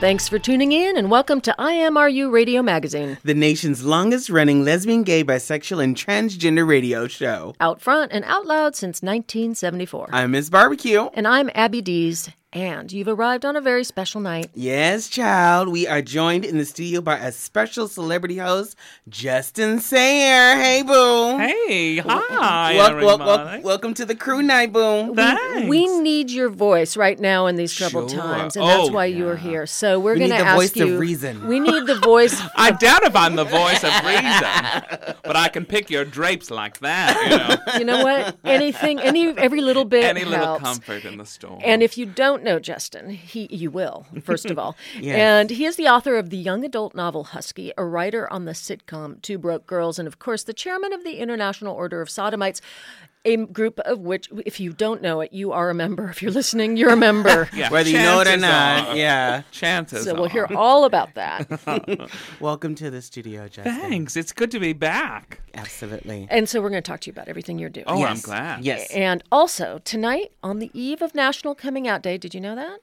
Thanks for tuning in and welcome to IMRU Radio Magazine. the nation's longest running lesbian, gay, bisexual, and transgender radio show. Out front and out loud since 1974. I'm Ms. Barbecue. and I'm Abby Dees, and you've arrived on a very special night. Yes, child. We are joined in the studio by a special celebrity host, Justin Sayre. Hey, boo. Hey, hi, Wel- wel- wel- everybody. welcome to the crew night, boo. Thanks. We need your voice right now in these troubled Sure. times, and that's Oh, why you are here. So we're We going to need the ask voice of you. reason. We need the voice. I doubt if I'm the voice of reason, but I can pick your drapes like that. You know, you know what? Anything, any, every little bit any little comfort in the storm. And if you don't know Justin, he you will first of all. Yes. And he is the author of the young adult novel Husky, a writer on the sitcom Two Broke Girls, and of course the chairman of the International Order of Sodomites. A group of which, if you don't know it, you are a member. If you're listening, you're a member. yeah, Whether you know it or not, are- yeah. chances. So we'll are. hear all about that. Welcome to the studio, Justin. Thanks. It's good to be back. Absolutely. And so we're going to talk to you about everything you're doing. Oh, I'm glad. Yes. And also tonight, on the eve of National Coming Out Day, did you know that?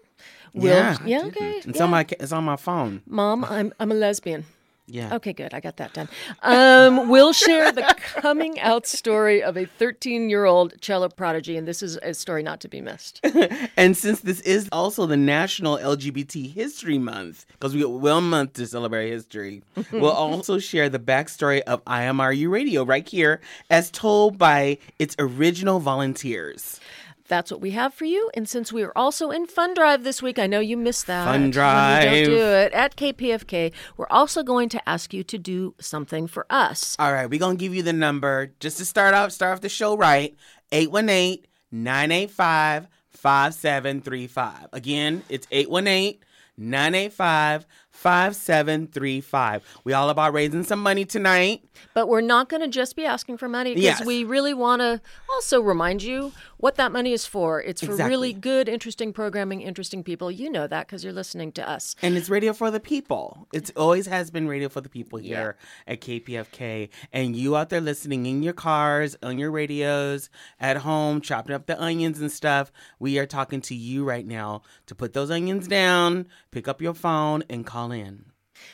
Will, Yeah. yeah, okay. It's yeah. on my it's on my phone. Mom, I'm I'm a lesbian. Yeah. Okay, good. I got that done. Um, we'll share the coming out story of a 13 year old cello prodigy, and this is a story not to be missed. And since this is also the National LGBT History Month, because we got one month to celebrate history, we'll also share the backstory of IMRU Radio right here, as told by its original volunteers. That's what we have for you. And since we are also in Fun Drive this week, I know you missed that. Fun when Drive. don't do it at KPFK. We're also going to ask you to do something for us. All right, we're going to give you the number just to start off, start off the show right 818 985 5735. Again, it's 818 985 5735. We all about raising some money tonight. But we're not going to just be asking for money because Yes. we really want to also remind you what that money is for. It's for really good, interesting programming, interesting people. You know that because you're listening to us. And it's radio for the people. It's always has been radio for the people here at KPFK. And you out there listening in your cars, on your radios, at home, chopping up the onions and stuff. We are talking to you right now to put those onions down, pick up your phone, and call in.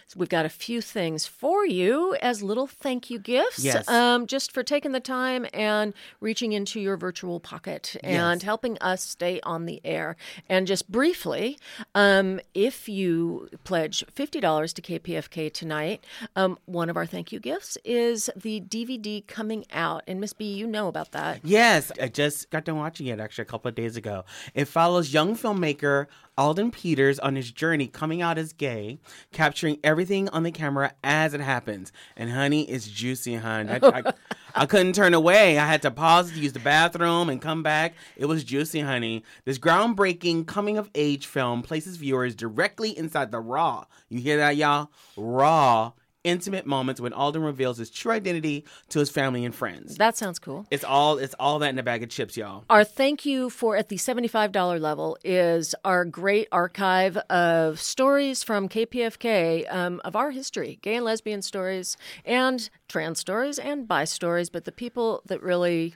So we've got a few things for you as little thank you gifts. Yes. Um, just for taking the time and reaching into your virtual pocket and Yes. helping us stay on the air. And just briefly, um, if you pledge $50 to KPFK tonight, um, one of our thank you gifts is the DVD coming out. And Miss B, you know about that. Yes, I just got done watching it actually a couple of days ago. It follows young filmmaker Alden Peters on his journey coming out as gay, capturing everything on the camera as it happens. And honey, it's juicy, hun. I, I, I couldn't turn away. I had to pause to use the bathroom and come back. It was juicy, honey. This groundbreaking coming of age film places viewers directly inside the raw. You hear that, y'all? Raw. Intimate moments when Alden reveals his true identity to his family and friends. That sounds cool. It's all it's all that in a bag of chips, y'all. Our thank you for at the $75 level is our great archive of stories from KPFK um, of our history gay and lesbian stories, and trans stories, and bi stories, but the people that really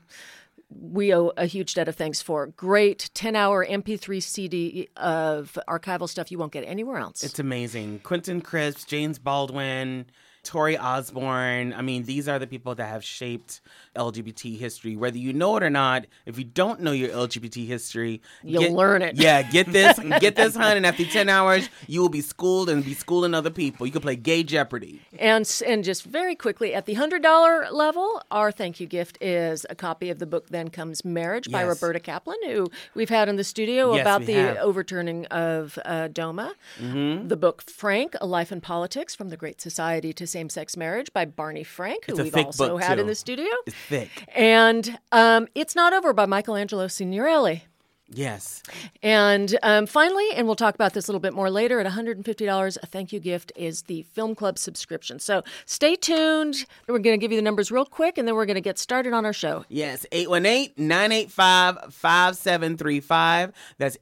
we owe a huge debt of thanks for. Great 10 hour MP3 CD of archival stuff you won't get anywhere else. It's amazing. Quentin Crisp, James Baldwin, Torie Osborn. I mean, these are the people that have shaped LGBT history. Whether you know it or not, if you don't know your LGBT history, You'll get- learn it. Yeah, get this, get this, hun. And after ten hours, you will be schooled and be schooling other people. You can play Gay Jeopardy. And and just very quickly at the hundred dollar level, our thank you gift is a copy of the book "Then Comes Marriage" by Yes. Roberta Kaplan, who we've had in the studio Yes, about the have. Mm-hmm. overturning of uh, DOMA. The book "Frank: A Life in Politics from the Great Society to Same-Sex Marriage" by Barney Frank, who we've also had in the studio. It's thick. And um, "It's Not Over" by Michelangelo Signorile. Yes. And um, finally, and we'll talk about this a little bit more later, at $150, a thank you gift is the Film Club subscription. So stay tuned. We're going to give you the numbers real quick, and then we're going to get started on our show. Yes, 818-985-5735. That's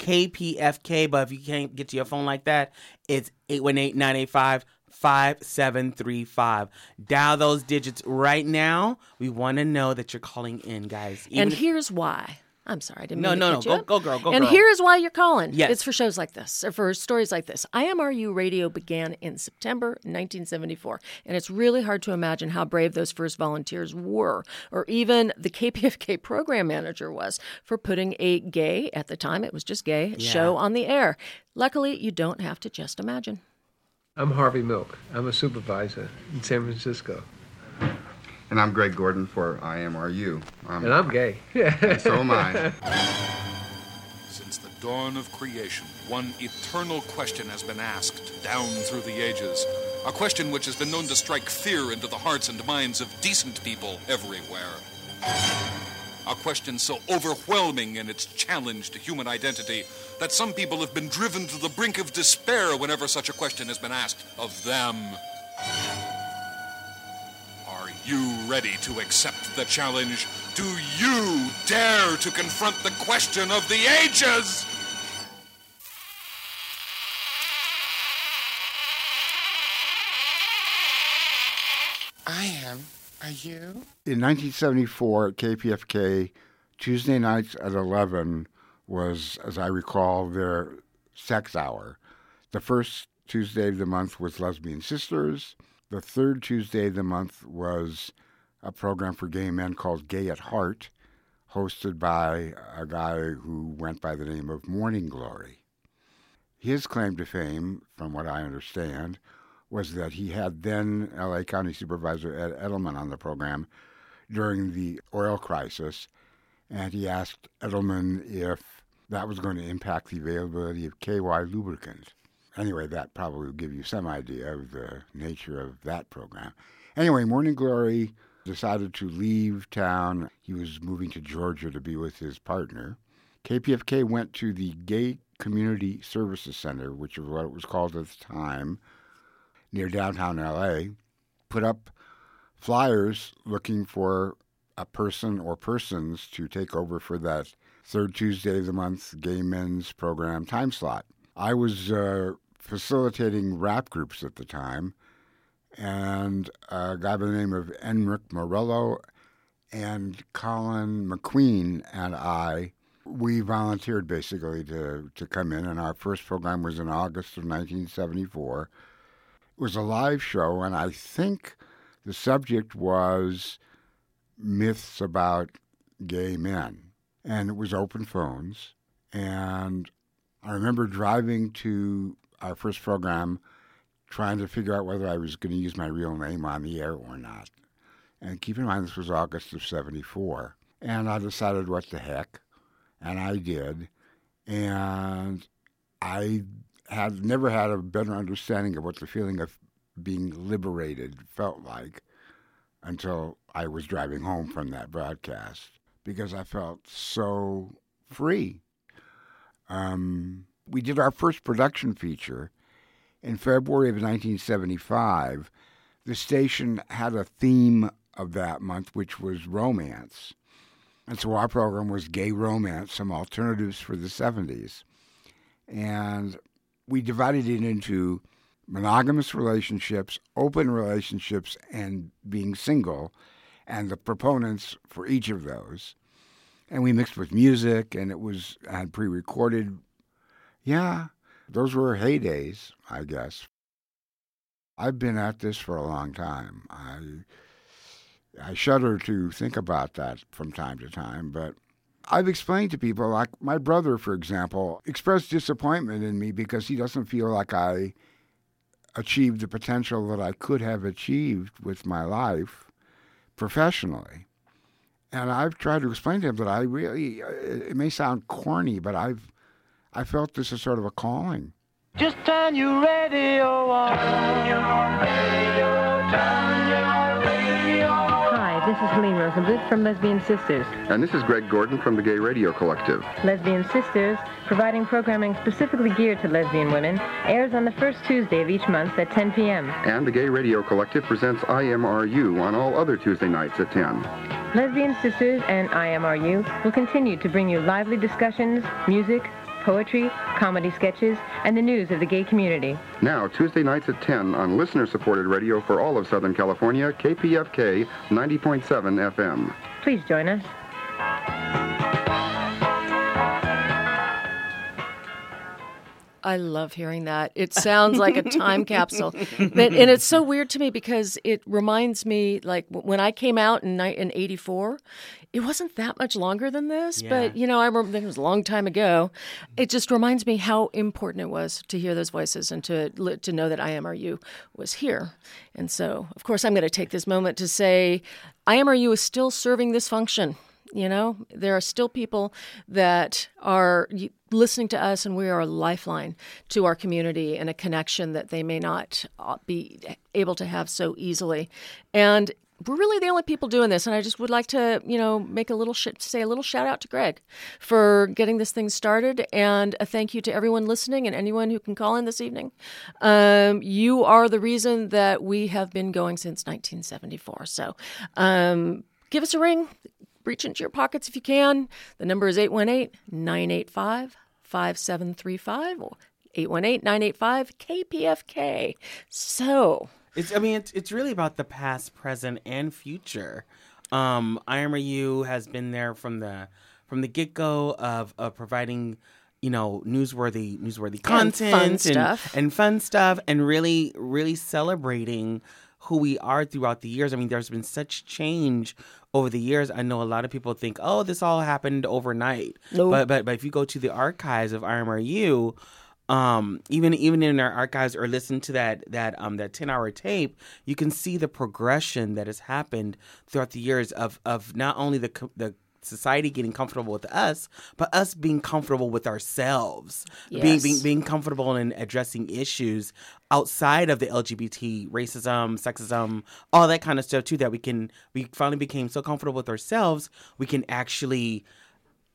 818-985-KPFK. But if you can't get to your phone like that, it's 818-985-5735. Dial those digits right now. We want to know that you're calling in, guys. Even and here's why. I'm sorry, I didn't No, mean to no, cut no. you Go- go, girl, go, And girl. here's why you're calling. Yes. It's for shows like this, or for stories like this. IMRU Radio began in September 1974, and it's really hard to imagine how brave those first volunteers were, or even the KPFK program manager was, for putting a gay, at the time it was just gay, show on the air. Luckily, you don't have to just imagine. I'm Harvey Milk. I'm a supervisor in San Francisco. And I'm Greg Gordon for IMRU. Um, And I'm gay. And so am I. Since the dawn of creation, one eternal question has been asked down through the ages. A question which has been known to strike fear into the hearts and minds of decent people everywhere. A question so overwhelming in its challenge to human identity that some people have been driven to the brink of despair whenever such a question has been asked of them. Are you ready to accept the challenge? Do you dare to confront the question of the ages? I am. Are you? In 1974 at KPFK, Tuesday nights at 11 was, as I recall, their sex hour. The first Tuesday of the month was Lesbian Sisters. The third Tuesday of the month was a program for gay men called Gay at Heart, hosted by a guy who went by the name of Morning Glory. His claim to fame, from what I understand, was that he had then LA County Supervisor Ed Edelman on the program during the oil crisis, and he asked Edelman if that was going to impact the availability of KY lubricant. Anyway, that probably will give you some idea of the nature of that program. Anyway, Morning Glory decided to leave town. He was moving to Georgia to be with his partner. KPFK went to the Gay Community Services Center, which is what it was called at the time, near downtown LA, put up flyers looking for a person or persons to take over for that third Tuesday of the month gay men's program time slot. I was uh, facilitating rap groups at the time, and a guy by the name of Enric Morello and Colin McQueen and I, we volunteered basically to, to come in, and our first program was in August of 1974. It was a live show, and I think the subject was myths about gay men. And it was open phones. And I remember driving to our first program trying to figure out whether I was going to use my real name on the air or not. And keep in mind, this was August of 74. And I decided, what the heck? And I did. And I had never had a better understanding of what the feeling of being liberated felt like until I was driving home from that broadcast because I felt so free. Um, we did our first production feature in February of 1975. The station had a theme of that month, which was romance. And so our program was Gay Romance, some alternatives for the 70s. And we divided it into monogamous relationships, open relationships, and being single, and the proponents for each of those. And we mixed with music, and it was had pre-recorded. Yeah, those were heydays, I guess, I've been at this for a long time. I I shudder to think about that from time to time, but I've explained to people, like my brother, for example, expressed disappointment in me because he doesn't feel like I achieved the potential that I could have achieved with my life professionally. And I've tried to explain to him that I really, uh, it may sound corny, but I've, I felt this is sort of a calling. Just turn your radio on. Turn your radio, turn your this is Helene Rosenbluth from Lesbian Sisters. And this is Greg Gordon from the Gay Radio Collective. Lesbian Sisters, providing programming specifically geared to lesbian women, airs on the first Tuesday of each month at 10 p.m. And the Gay Radio Collective presents IMRU on all other Tuesday nights at 10. Lesbian Sisters and IMRU will continue to bring you lively discussions, music, poetry, comedy sketches, and the news of the gay community. Now, Tuesday nights at 10 on listener-supported radio for all of Southern California, KPFK 90.7 FM. Please join us. I love hearing that. It sounds like a time capsule. But, and it's so weird to me because it reminds me, like, when I came out in, in 84, it wasn't that much longer than this. But, you know, I remember it was a long time ago. It just reminds me how important it was to hear those voices and to, to know that IMRU was here. And so, of course, I'm going to take this moment to say IMRU is still serving this function. You know, there are still people that are listening to us, and we are a lifeline to our community and a connection that they may not uh, be able to have so easily. And we're really the only people doing this, and I just would like to, you know, make a little sh- say a little shout out to Greg for getting this thing started, and a thank you to everyone listening and anyone who can call in this evening. Um, you are the reason that we have been going since 1974. So, um, give us a ring reach into your pockets if you can. The number is 818 985 5735 or 818 985 KPFK. So, It's I mean it's it's really about the past, present, and future. Um, IMRU has been there from the from the get go of, of providing, you know, newsworthy newsworthy content And fun and, stuff. and fun stuff and really really celebrating who we are throughout the years. I mean, there's been such change over the years. I know a lot of people think, "Oh, this all happened overnight." Nope. But but but if you go to the archives of IMRU, um, even even in our archives or listen to that that um that ten hour tape, you can see the progression that has happened throughout the years of of not only the co- the society getting comfortable with us, but us being comfortable with ourselves, being, being being comfortable in addressing issues outside of the LGBT, racism, sexism, all that kind of stuff too. That we can we finally became so comfortable with ourselves, we can actually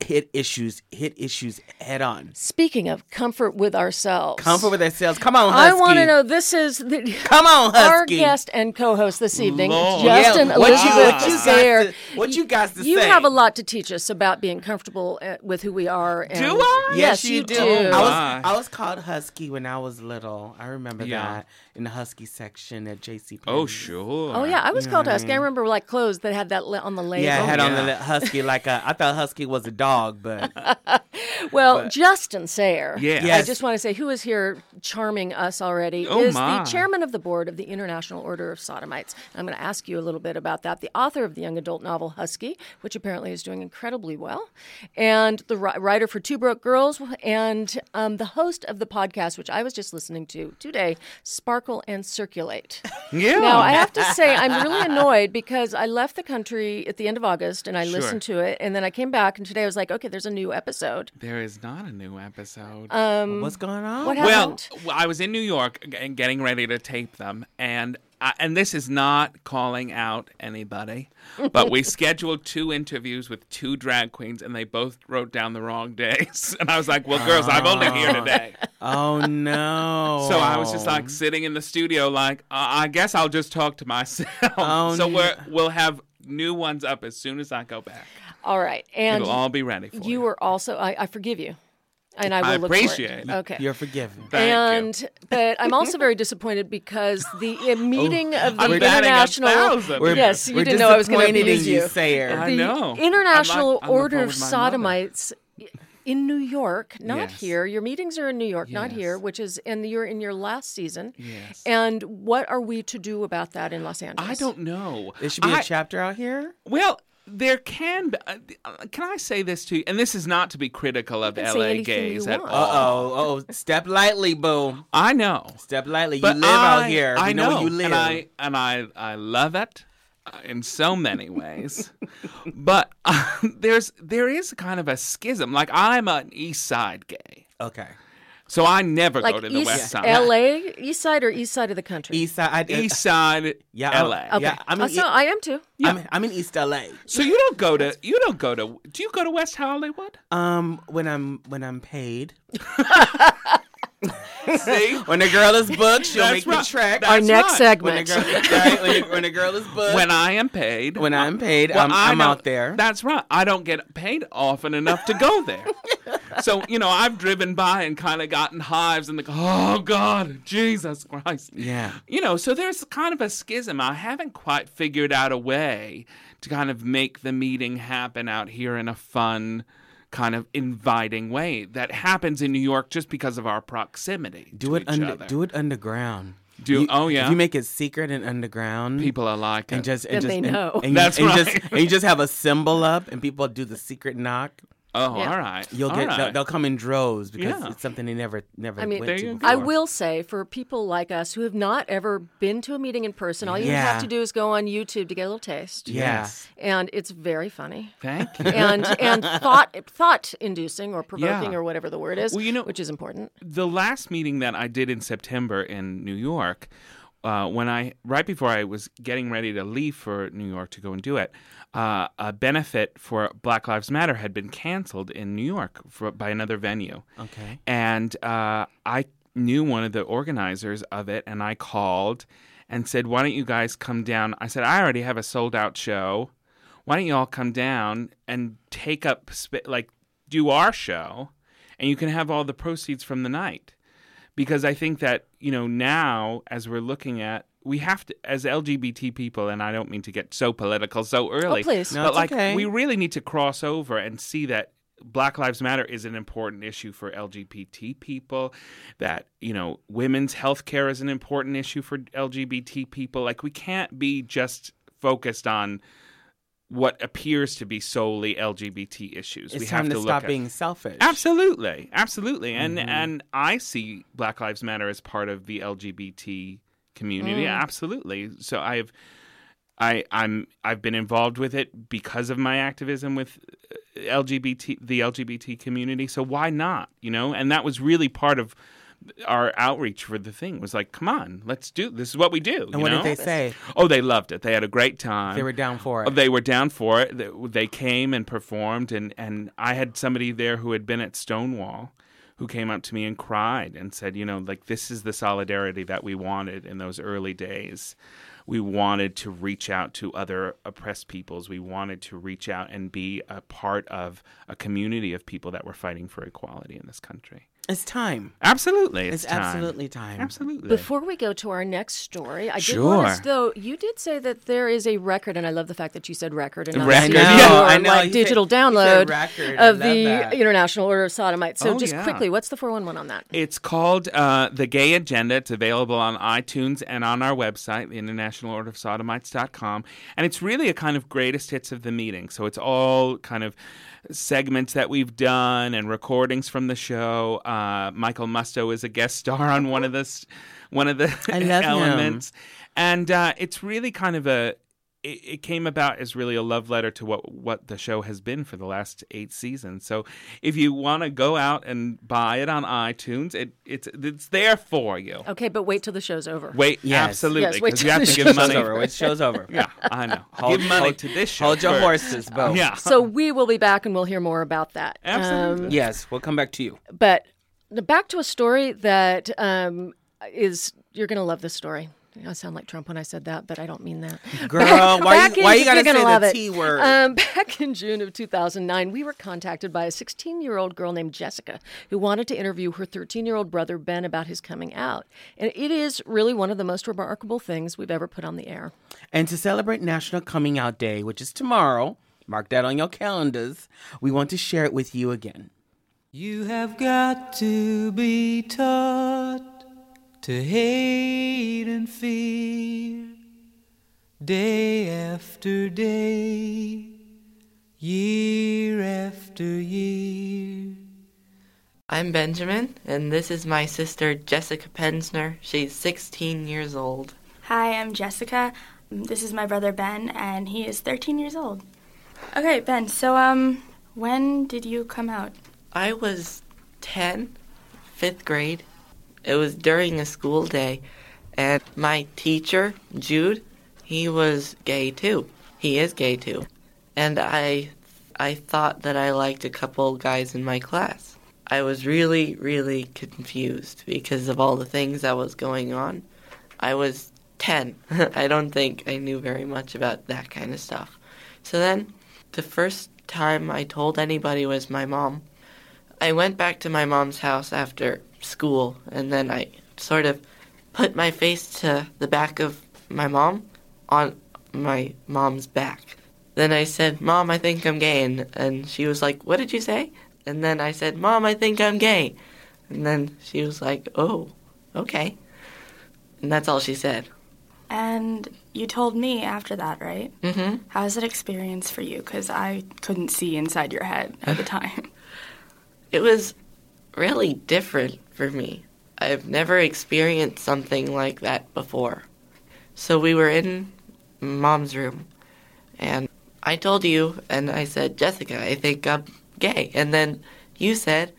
hit issues hit issues head on. speaking of comfort with ourselves, Comfort with ourselves. Come on, I want to know this is the, Come on, our guest and co-host this evening, Lord. Justin Yeah, what you- Elizabeth what you got to- what you got to You say? have a lot to teach us about being comfortable uh, with who we are. And, Do I? Yes, you, do. do. Oh, I was. I was called Husky when I was little. I remember Yeah. that in the Husky section at JC. Oh, sure. Oh yeah, I was called Husky. I remember like clothes that had that li- on the label. Yeah, I had on yeah. the Husky like a. I thought Husky was a dog, but Well, Justin Sayre. Yes. I just want to say who is here charming us already Oh, is my. the chairman of the board of the International Order of Sodomites. I'm going to ask you a little bit about that. The author of the young adult novel Husky, which apparently is doing incredibly well, and the writer for Two Broke Girls, and um, the host of the podcast, which I was just listening to today, Sparkle and Circulate. Yeah. Now, I have to say, I'm really annoyed because I left the country at the end of August and I Sure. listened to it, and then I came back, and today I was like, okay, there's a new episode. there is not a new episode. Um, what's going on? What well, happened? w- I was in New York and getting ready to tape them, and I, and this is not calling out anybody, but we scheduled two interviews with two drag queens, and they both wrote down the wrong days. And I was like, "Well, girls, I'm only here today." oh no! So I was just like sitting in the studio, like, uh, I guess I'll just talk to myself. Oh, so no. we're, we'll have new ones up as soon as I go back. All right, and It'll all be ready for you. you were also I, I forgive you, and I will I look for appreciate it. it. Okay. You're forgiven. Thank you. and but I'm also very disappointed because the uh, meeting of the I'm international. We're- yes you we're didn't know I was going to disappointed in abuse you, you. Sayre. I the know. International I'm like on the Order of with mother. Sodomites in New York, not Yes. here. Your meetings are in New York, not here, which is and you're in your last season. Yes. And what are we to do about that in Los Angeles? I don't know. There should be a I- chapter out here. Well, there can be. Uh, can I say this to you? And this is not to be critical of You can say LA you gays at want. Uh oh, oh, step lightly, boo. I know. Step lightly. But you live out here. I we know, know, you live. and I and I I love it uh, in so many ways. but uh, there's there is kind of a schism. Like I'm an East Side gay, okay. So I never like go to the East West Side. LA, East Side or East Side of the country? East side. I, East Side, Yeah, LA. Okay. Yeah, I'm Uh, in, so E- I am too. I'm, I'm in East LA. So you don't go to you don't go to do you go to West Hollywood? Um, when I'm when I'm paid. See, When the girl is booked, she'll That's make right. the trek. That's Our next right. when the segment. girl, right, when, the, when the girl is booked. when I am paid, when I'm paid, Well, I'm, I I'm out there. That's right. I don't get paid often enough to go there. so, you know, I've driven by and kind of gotten hives and like, oh, God, Jesus Christ. Yeah. You know, so there's kind of a schism. I haven't quite figured out a way to kind of make the meeting happen out here in a fun, kind of inviting way that happens in New York just because of our proximity. do to it each under, other. do it underground. Do- You- oh, yeah? If you make it secret and underground, People are like, and it. just and Then just they and- know. and, you- That's and right. Just, and you just have a symbol up, and people do the secret knock. Oh, Yeah. all right. You'll all get right. they'll, they'll come in droves because Yeah. it's something they never never I mean, went There to you go. before. I will say for people like us who have not ever been to a meeting in person, all you Yeah. have to do is go on YouTube to get a little taste. Yeah. Yes. And it's very funny. Thank you. and and thought thought inducing or provoking Yeah. or whatever the word is, Well, you know- which is important. the last meeting that I did in September in New York, uh, when I right before I was getting ready to leave for New York to go and do it, uh, a benefit for Black Lives Matter had been canceled in New York for, by another venue, Okay. and uh, I knew one of the organizers of it, and I called and said, "Why don't you guys come down?" I said, "I already have a sold out show. Why don't you all come down and take up sp- like do our show, and you can have all the proceeds from the night." Because I think that you know now, as we're looking at. We have to, as LGBT people, and I don't mean to get so political so early. Oh, please. No, but it's like, okay. we really need to cross over and see that Black Lives Matter is an important issue for LGBT people, that, you know, women's health care is an important issue for LGBT people. Like, we can't be just focused on what appears to be solely LGBT issues. It's we time have to, to, stop at- being selfish. Absolutely, absolutely, and Mm-hmm. and I see Black Lives Matter as part of the LGBT community. Mm. Absolutely. So I've, I I'm I've been involved with it because of my activism with uh, LGBT the LGBT community. So why not? You know, and that was really part of our outreach for the thing was like, come on, let's do this. Is what we do. And what know? did they say? Oh, they loved it. They had a great time. They were down for it. Oh, They were down for it. They- They came and performed, and, and I had somebody there who had been at Stonewall who came up to me and cried and said, you know, like, this is the solidarity that we wanted in those early days. We wanted to reach out to other oppressed peoples. We wanted to reach out and be a part of a community of people that were fighting for equality in this country. It's time. Absolutely. It's, It's, time. absolutely time. Absolutely. Before we go to our next story, I did want Sure. to, though, you did say that there is a record, and I love the fact that you said record and not Record. I know, or I know. like digital said download record. Of the that. International Order of Sodomites. So Oh, just yeah. quickly, what's the 411 on that? It's called uh, The Gay Agenda. It's available on iTunes and on our website, the International Order of Sodomites.com. And it's really a kind of greatest hits of the meeting. So it's all kind of segments that we've done and recordings from the show. Uh, Michael Musto is a guest star on one of the one of the love him. elements, and uh, it's really kind of a. It, it came about as really a love letter to what what the show has been for the last eight seasons. So if you want to go out and buy it on iTunes, it it's it's there for you. Okay, but wait till the show's over. Wait, Yes. absolutely, wait because till you have the to give show's money. Show's over. Wait, show's over. Yeah, I know. Hold- give money hold- to this show. Hold your first. horses, Bo. Yeah. So we will be back and we'll hear more about that. Absolutely. Um, Yes, we'll come back to you. but back to a story that um, is, you're going to love this story. I sound like Trump when I said that, but I don't mean that. Girl, why back you, in- why you gotta say love the it. T word? Um, back in June of 2009, we were contacted by a 16 year old girl named Jessica who wanted to interview her 13 year old brother Ben about his coming out. And it is really one of the most remarkable things we've ever put on the air. And to celebrate National Coming Out Day, which is tomorrow, mark that on your calendars, we want to share it with you again. You have got to be taught to hate and fear day after day, year after year. I'm Benjamin, and this is my sister Jessica Pensner. She's 16 years old. Hi, I'm Jessica. This is my brother Ben, and he is 13 years old. Okay, Ben, so, um, when did you come out? I was 10, fifth grade. It was during a school day, and my teacher, Jude, he was gay too. He is gay too. And I I thought that I liked a couple guys in my class. I was really, really confused because of all the things that was going on. I was 10. I don't think I knew very much about that kind of stuff. So then, the first time I told anybody was my mom. I went back to my mom's house after school, and then I sort of put my face to the back of my mom on my mom's back. Then I said, Mom, I think I'm gay. And, and she was like, What did you say? And then I said, Mom, I think I'm gay. And then she was like, Oh, okay. And that's all she said. And you told me after that, right? Mm-hmm. How was that experience for you? Because I couldn't see inside your head at the time. It was really different for me. I've never experienced something like that before. So we were in mom's room, and I told you, and I said, Jessica, I think I'm gay. And then you said,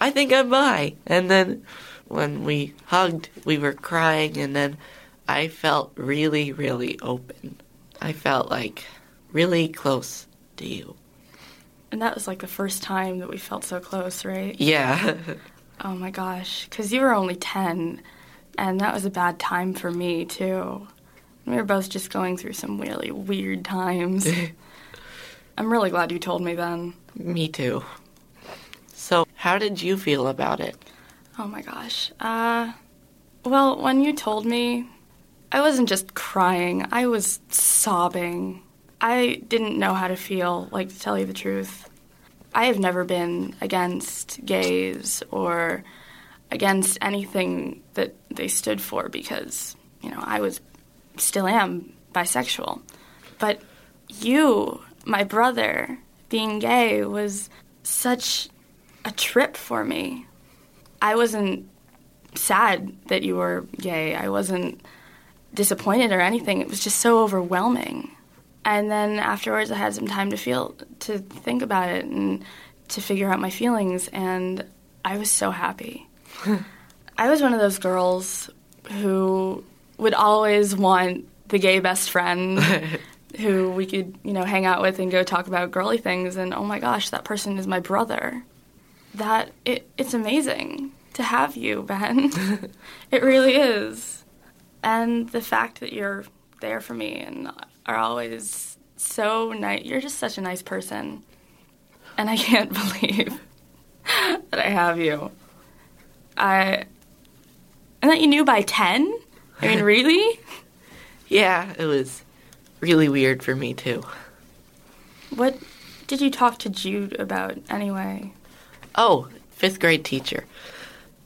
I think I'm bi. And then when we hugged, we were crying, and then I felt really, really open. I felt like really close to you. And that was like the first time that we felt so close, right? Yeah. oh my gosh. Because you were only 10, and that was a bad time for me, too. We were both just going through some really weird times. I'm really glad you told me then. Me too. So, how did you feel about it? Oh my gosh. Uh, well, when you told me, I wasn't just crying, I was sobbing. I didn't know how to feel, like, to tell you the truth. I have never been against gays or against anything that they stood for because, you know, I was, still am bisexual. But you, my brother, being gay was such a trip for me. I wasn't sad that you were gay. I wasn't disappointed or anything. It was just so overwhelming. And then afterwards, I had some time to feel, to think about it and to figure out my feelings, and I was so happy. I was one of those girls who would always want the gay best friend who we could, you know, hang out with and go talk about girly things. And oh my gosh, that person is my brother. That it, it's amazing to have you, Ben. it really is. And the fact that you're there for me and are always so nice. You're just such a nice person. And I can't believe that I have you. I and that you knew by 10? I mean, really? yeah, it was really weird for me too. What did you talk to Jude about anyway? Oh, fifth grade teacher.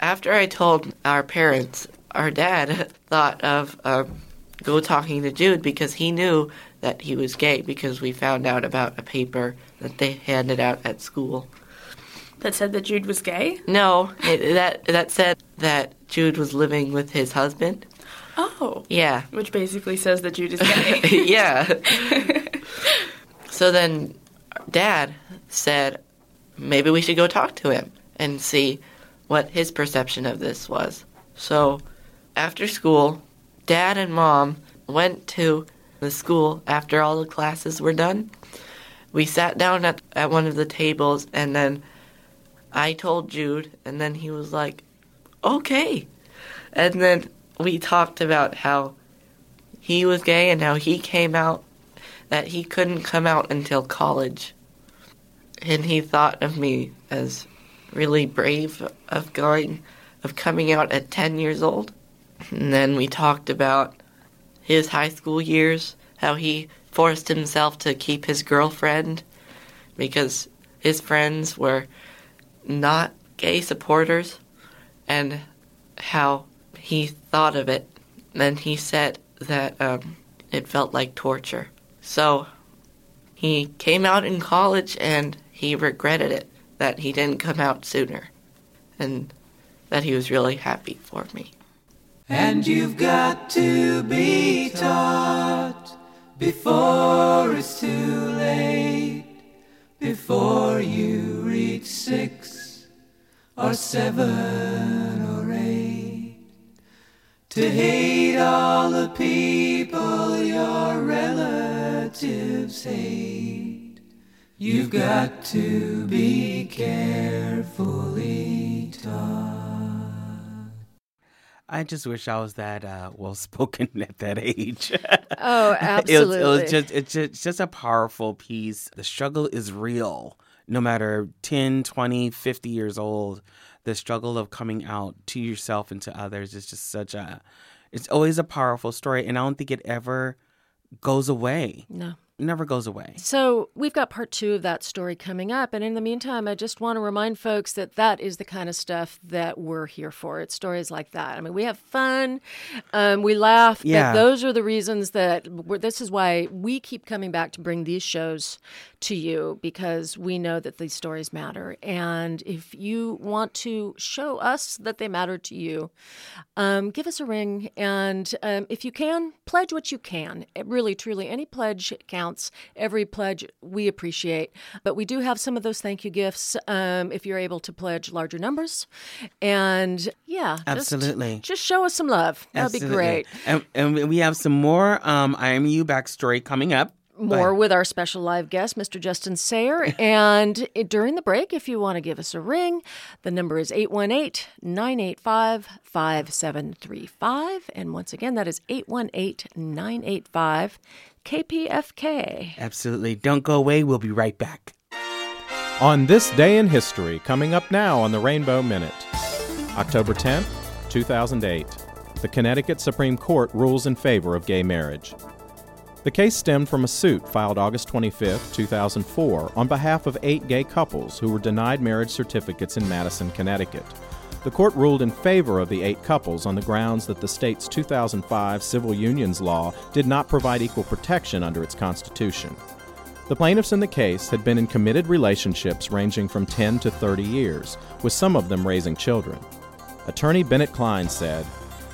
After I told our parents, our dad thought of um, go talking to Jude because he knew that he was gay because we found out about a paper that they handed out at school. That said that Jude was gay? No, it, that that said that Jude was living with his husband. Oh. Yeah. Which basically says that Jude is gay. yeah. so then dad said maybe we should go talk to him and see what his perception of this was. So after school, dad and mom went to the school after all the classes were done. We sat down at, at one of the tables and then I told Jude and then he was like, okay. And then we talked about how he was gay and how he came out, that he couldn't come out until college. And he thought of me as really brave of going, of coming out at 10 years old. And then we talked about his high school years, how he forced himself to keep his girlfriend because his friends were not gay supporters and how he thought of it. And he said that um, it felt like torture. So he came out in college and he regretted it that he didn't come out sooner and that he was really happy for me. And you've got to be taught before it's too late, before you reach six or seven or eight, to hate all the people your relatives hate. You've got to be carefully taught. I just wish I was that uh, well spoken at that age. Oh, It was, it was just it's just, it's just a powerful piece. The struggle is real. No matter 10, 20, 50 years old, the struggle of coming out to yourself and to others is just such a it's always a powerful story and I don't think it ever goes away. No. Never goes away. So, we've got part two of that story coming up. And in the meantime, I just want to remind folks that that is the kind of stuff that we're here for. It's stories like that. I mean, we have fun, um, we laugh. but Yeah. those are the reasons that we're, this is why we keep coming back to bring these shows to you because we know that these stories matter. And if you want to show us that they matter to you, um, give us a ring. And um, if you can, pledge what you can. It really, truly, any pledge counts. Every pledge we appreciate. But we do have some of those thank you gifts um, if you're able to pledge larger numbers. And yeah, Absolutely. Just, show us some love. That'd be great. And, and we have some more um, IMRU backstory coming up. More with our special live guest, Mr. Justin Sayre. and it- during the break, if you want to give us a ring, the number is 818 985 5735. And once again, that is 818 985 KPFK. Absolutely. Don't go away. We'll be right back. On this day in history, coming up now on the Rainbow Minute. October 10th, 2008. The Connecticut Supreme Court rules in favor of gay marriage. The case stemmed from a suit filed August 25, 2004, on behalf of eight gay couples who were denied marriage certificates in Madison, Connecticut. The court ruled in favor of the eight couples on the grounds that the state's 2005 civil unions law did not provide equal protection under its constitution. The plaintiffs in the case had been in committed relationships ranging from 10 to 30 years, with some of them raising children. Attorney Bennett Klein said,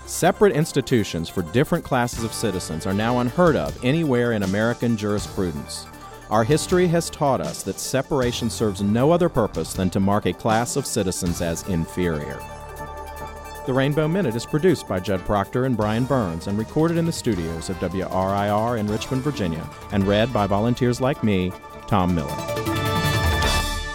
Separate institutions for different classes of citizens are now unheard of anywhere in American jurisprudence. Our history has taught us that separation serves no other purpose than to mark a class of citizens as inferior. The Rainbow Minute is produced by Judd Proctor and Brian Burns and recorded in the studios of WRIR in Richmond, Virginia, and read by volunteers like me, Tom Miller.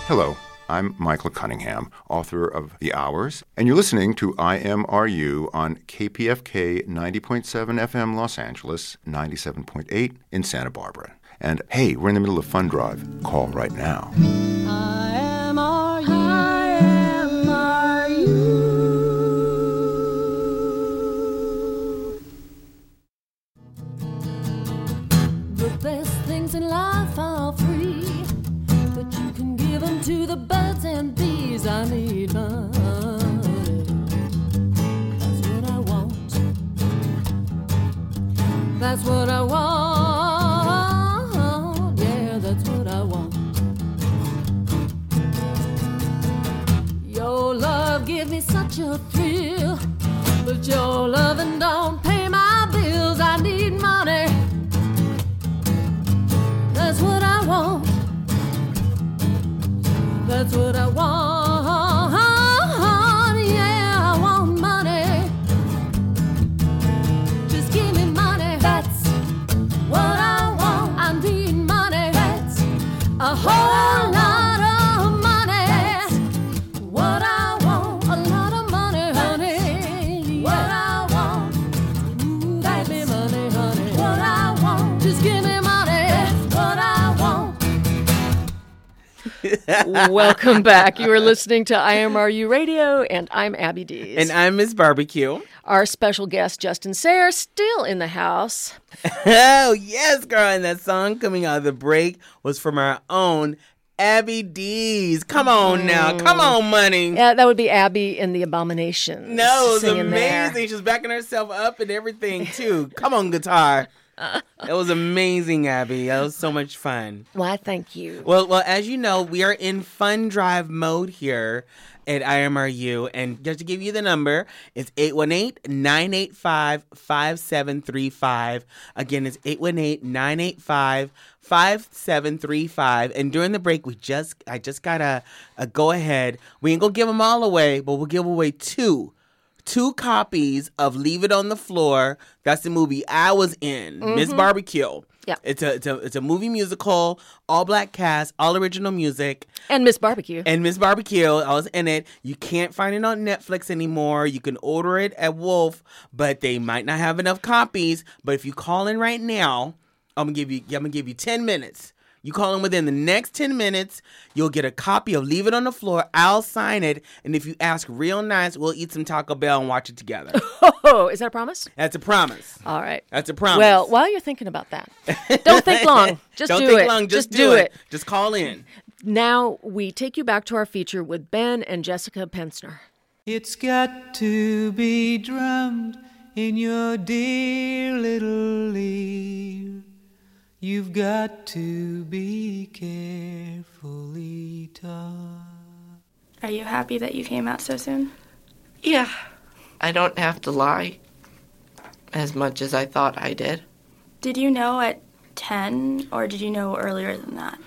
Hello, I'm Michael Cunningham, author of The Hours, and you're listening to IMRU on KPFK 90.7 FM Los Angeles, 97.8 in Santa Barbara. And hey, we're in the middle of Fund Drive. Call right now. I am are you. Give me such a thrill, but your loving don't pay my bills. I need money. That's what I want. That's what I want. Welcome back. You are listening to IMRU Radio, and I'm Abby Dees. And I'm Miss Barbecue. Our special guest, Justin Sayre, still in the house. oh, yes, girl. And that song coming out of the break was from our own Abby Dees. Come on now. Mm. Come on, money. Yeah, that would be Abby in the Abomination. No, it was singing there. amazing. She was backing herself up and everything too. Come on, guitar. That was amazing, Abby. That was so much fun. Why, thank you. Well, well, as you know, we are in fun drive mode here at IMRU. And just to give you the number, it's 818-985-5735. Again, it's 818-985 5735 and during the break we just i just got a, a go ahead we ain't gonna give them all away but we'll give away two two copies of leave it on the floor that's the movie i was in miss Mhm. barbecue Yeah. it's a, it's a it's a movie musical all black cast all original music And Miss Barbecue. and Miss Barbecue, I was in it. You can't find it on Netflix anymore. You can order it at Wolfe, but they might not have enough copies. But if you call in right now, I'm gonna give you I'm gonna give you 10 minutes. You call in within the next 10 minutes, you'll get a copy of Leave It on the Floor. I'll sign it, and if you ask real nice, we'll eat some Taco Bell and watch it together. Oh, is that a promise? That's a promise. All right. That's a promise. Well, while you're thinking about that, don't think long. Just Don't do think it. long. Just, do it. Just call in. Now we take you back to our feature with Ben and Jessica Pensner. It's got to be drummed in your dear little ear. You've got to be carefully taught. Are you happy that you came out so soon? Yeah, I don't have to lie as much as I thought I did. Did you know at 10 or did you know earlier than that?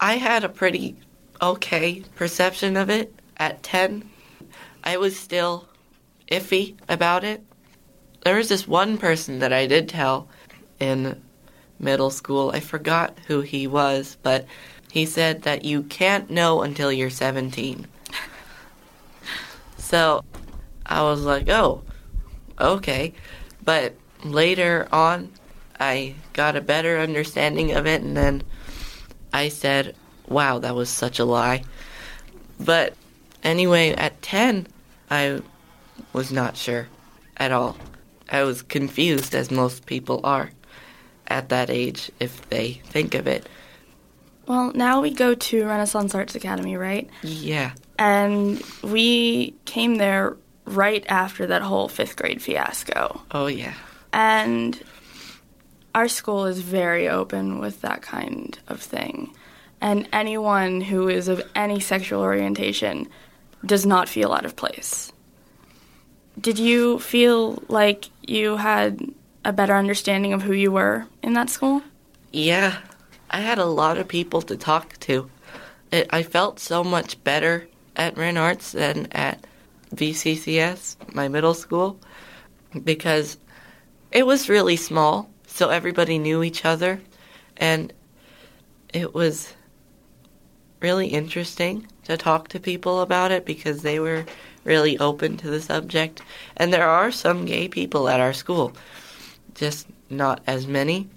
I had a pretty okay perception of it at 10. I was still iffy about it. There was this one person that I did tell in middle school. I forgot who he was, but he said that you can't know until you're 17. So I was like, oh, okay. But later on, I got a better understanding of it, and then I said, wow, that was such a lie. But anyway, at 10, I was not sure at all. I was confused, as most people are at that age if they think of it. Well, now we go to Renaissance Arts Academy, right? Yeah. And we came there right after that whole fifth grade fiasco. Oh, yeah. And our school is very open with that kind of thing. And anyone who is of any sexual orientation does not feel out of place. Did you feel like you had a better understanding of who you were in that school? Yeah, I had a lot of people to talk to. It, I felt so much better at Ren Arts than at VCCS, my middle school, because it was really small, so everybody knew each other, and it was really interesting to talk to people about it because they were really open to the subject. And there are some gay people at our school, just not as many.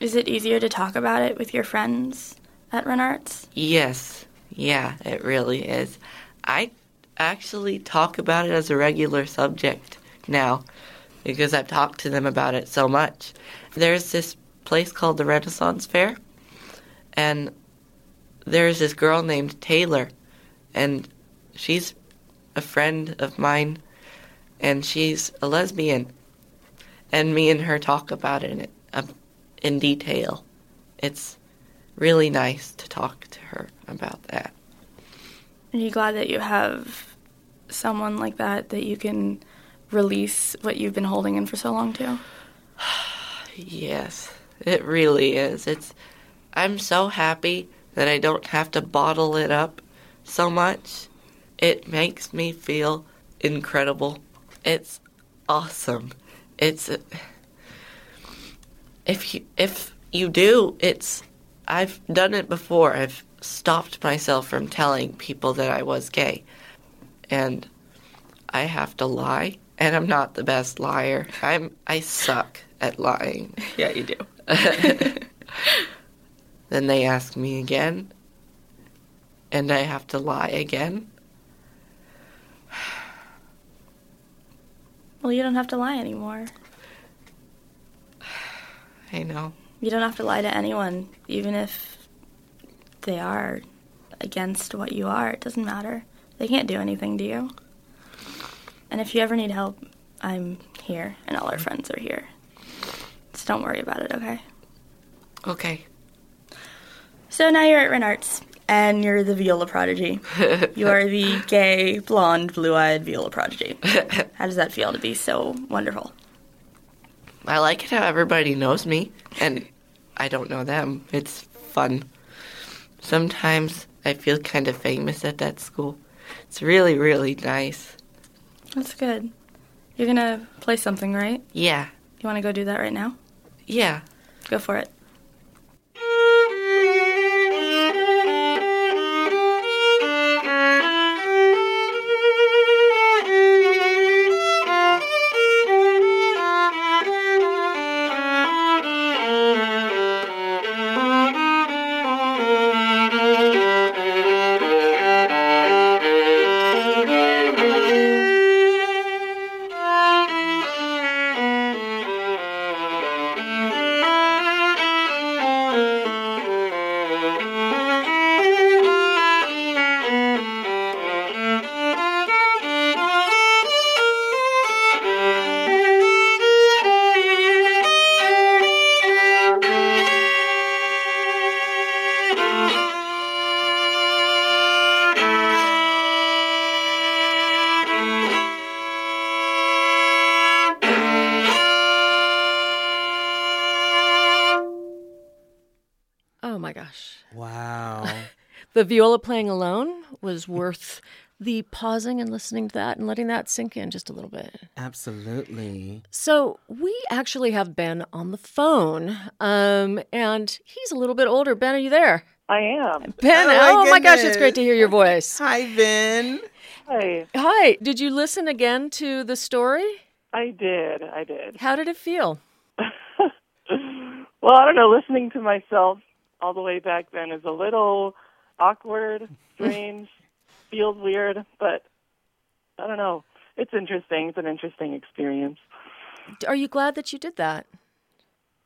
Is it easier to talk about it with your friends at Renarts? Yes, yeah, it really is. I actually talk about it as a regular subject now because I've talked to them about it so much. There's this place called the Renaissance Fair, and there's this girl named Taylor, and she's a friend of mine, and she's a lesbian. And me and her talk about it in, uh, in detail. It's really nice to talk to her about that. Are you glad that you have someone like that that you can release what you've been holding in for so long to? Yes, it really is. It's I'm so happy that I don't have to bottle it up so much. It makes me feel incredible. It's awesome. It's if you if you do, it's I've done it before. I've stopped myself from telling people that I was gay. And I have to lie, and I'm not the best liar. I'm I suck at lying. Yeah, you do. then they ask me again, and I have to lie again. Well, you don't have to lie anymore. I know. You don't have to lie to anyone, even if they are against what you are. It doesn't matter. They can't do anything to you. And if you ever need help, I'm here, and all our friends are here. So don't worry about it, okay? Okay. So now you're at Renarts, and you're the viola prodigy. you are the gay, blonde, blue-eyed viola prodigy. How does that feel to be so wonderful? I like it how everybody knows me, and I don't know them. It's fun. Sometimes I feel kind of famous at that school. It's really, really nice. That's good. You're gonna play something, right? Yeah. You want to go do that right now? Yeah. Go for it. Oh my gosh. Wow. The viola playing alone was worth the pausing and listening to that and letting that sink in just a little bit. Absolutely. So we actually have Ben on the phone, um, and he's a little bit older. Ben, are you there? I am. Ben, Oh, oh, my my gosh, it's great to hear your voice. Hi, Ben. Hi. Hi. Did you listen again to the story? I did. I did. How did it feel? Well, I don't know. Listening to myself all the way back then is a little awkward, strange, feels weird, but I don't know. It's interesting. It's an interesting experience. Are you glad that you did that?